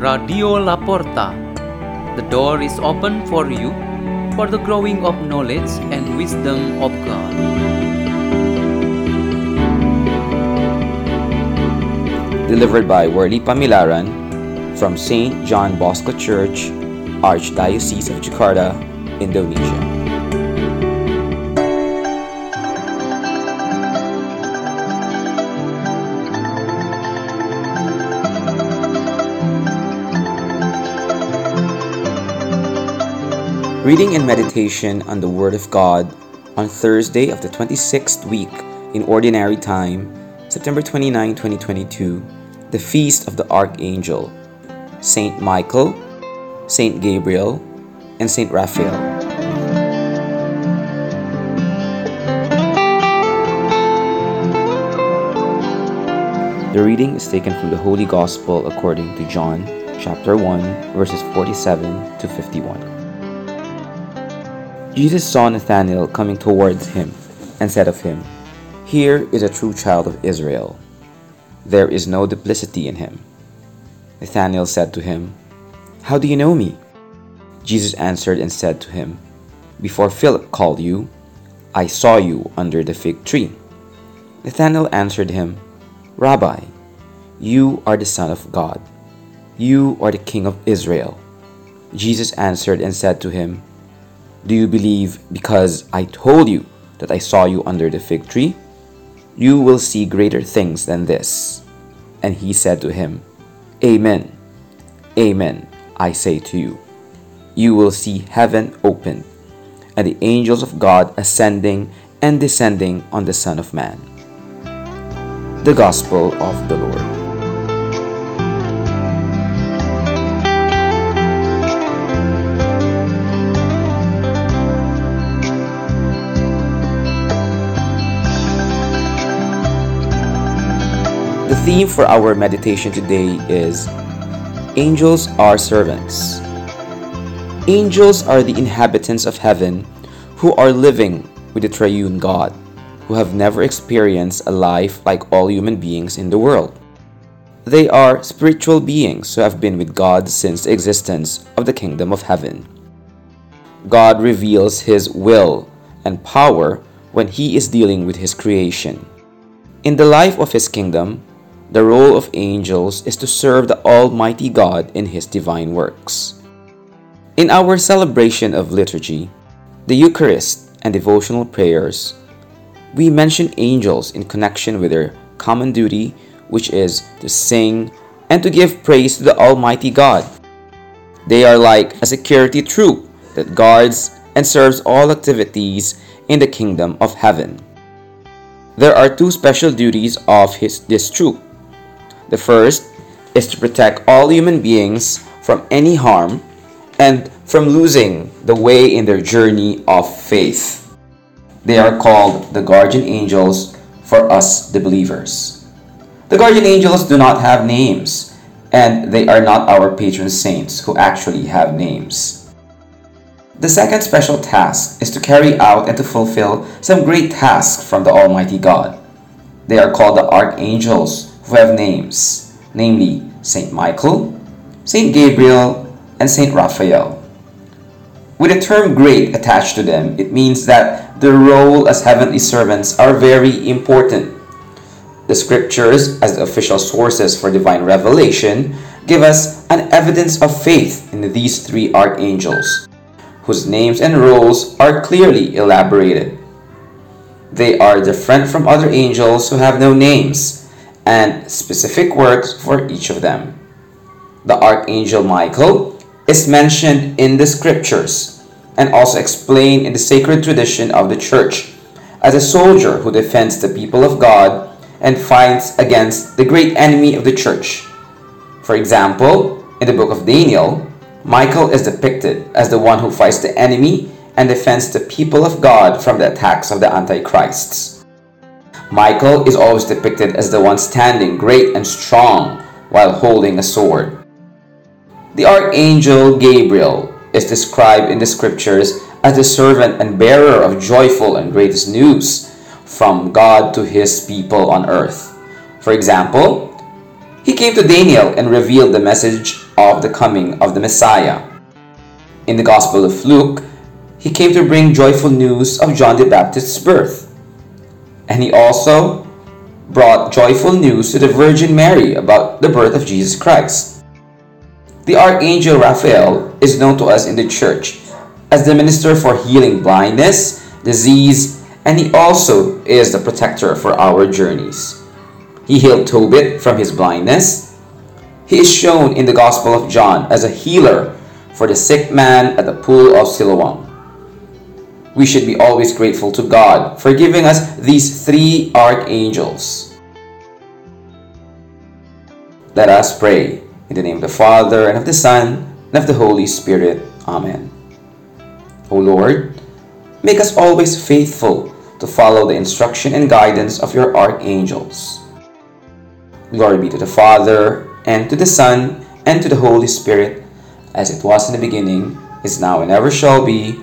Radio La Porta. The door is open for you for the growing of knowledge and wisdom of God. Delivered by Worley Pamilaran from St. John Bosco Church, Archdiocese of Jakarta, Indonesia. Reading and meditation on the Word of God on Thursday of the 26th week in Ordinary Time, September 29, 2022, the Feast of the Archangel, Saint Michael, Saint Gabriel, and Saint Raphael. The reading is taken from the Holy Gospel according to John, chapter 1, verses 47 to 51. Jesus saw Nathanael coming towards him and said of him, Here is a true child of Israel. There is no duplicity in him. Nathanael said to him, How do you know me? Jesus answered and said to him, Before Philip called you, I saw you under the fig tree. Nathanael answered him, Rabbi, you are the Son of God. You are the King of Israel. Jesus answered and said to him, Do you believe because I told you that I saw you under the fig tree? You will see greater things than this. And he said to him, Amen. Amen, I say to you. You will see heaven open, and the angels of God ascending and descending on the Son of Man. The Gospel of the Lord. The theme for our meditation today is Angels are servants. Angels are the inhabitants of heaven who are living with the triune God, who have never experienced a life like all human beings in the world. They are spiritual beings who have been with God since the existence of the kingdom of heaven. God reveals His will and power when He is dealing with His creation. In the life of His kingdom, the role of angels is to serve the Almighty God in His divine works. In our celebration of liturgy, the Eucharist, and devotional prayers, we mention angels in connection with their common duty, which is to sing and to give praise to the Almighty God. They are like a security troop that guards and serves all activities in the kingdom of heaven. There are two special duties of his, this troop the first is to protect all human beings from any harm and from losing the way in their journey of faith. They are called the guardian angels for us, the believers. The guardian angels do not have names, and they are not our patron saints who actually have names. The second special task is to carry out and to fulfill some great tasks from the Almighty God. They are called the archangels who have names, namely Saint Michael, Saint Gabriel, and Saint Raphael. With the term great attached to them, it means that their role as heavenly servants are very important. The scriptures, as the official sources for divine revelation, give us an evidence of faith in these three archangels, whose names and roles are clearly elaborated. They are different from other angels who have no names and specific works for each of them. The Archangel Michael is mentioned in the scriptures and also explained in the sacred tradition of the church as a soldier who defends the people of God and fights against the great enemy of the church. For example, in the book of Daniel, Michael is depicted as the one who fights the enemy and defends the people of God from the attacks of the Antichrists. Michael is always depicted as the one standing great and strong while holding a sword. The archangel Gabriel is described in the scriptures as the servant and bearer of joyful and greatest news from God to his people on earth. For example, He came to Daniel and revealed the message of the coming of the Messiah. In the Gospel of Luke, he came to bring joyful news of John the Baptist's birth. And he also brought joyful news to the Virgin Mary about the birth of Jesus Christ. The Archangel Raphael is known to us in the Church as the minister for healing blindness, disease, and he also is the protector for our journeys. He healed Tobit from his blindness. He is shown in the Gospel of John as a healer for the sick man at the pool of Siloam. We should be always grateful to God for giving us these three archangels. Let us pray. In the name of the Father, and of the Son, and of the Holy Spirit. Amen. O Lord, make us always faithful to follow the instruction and guidance of your archangels. Glory be to the Father, and to the Son, and to the Holy Spirit, as it was in the beginning, is now, and ever shall be,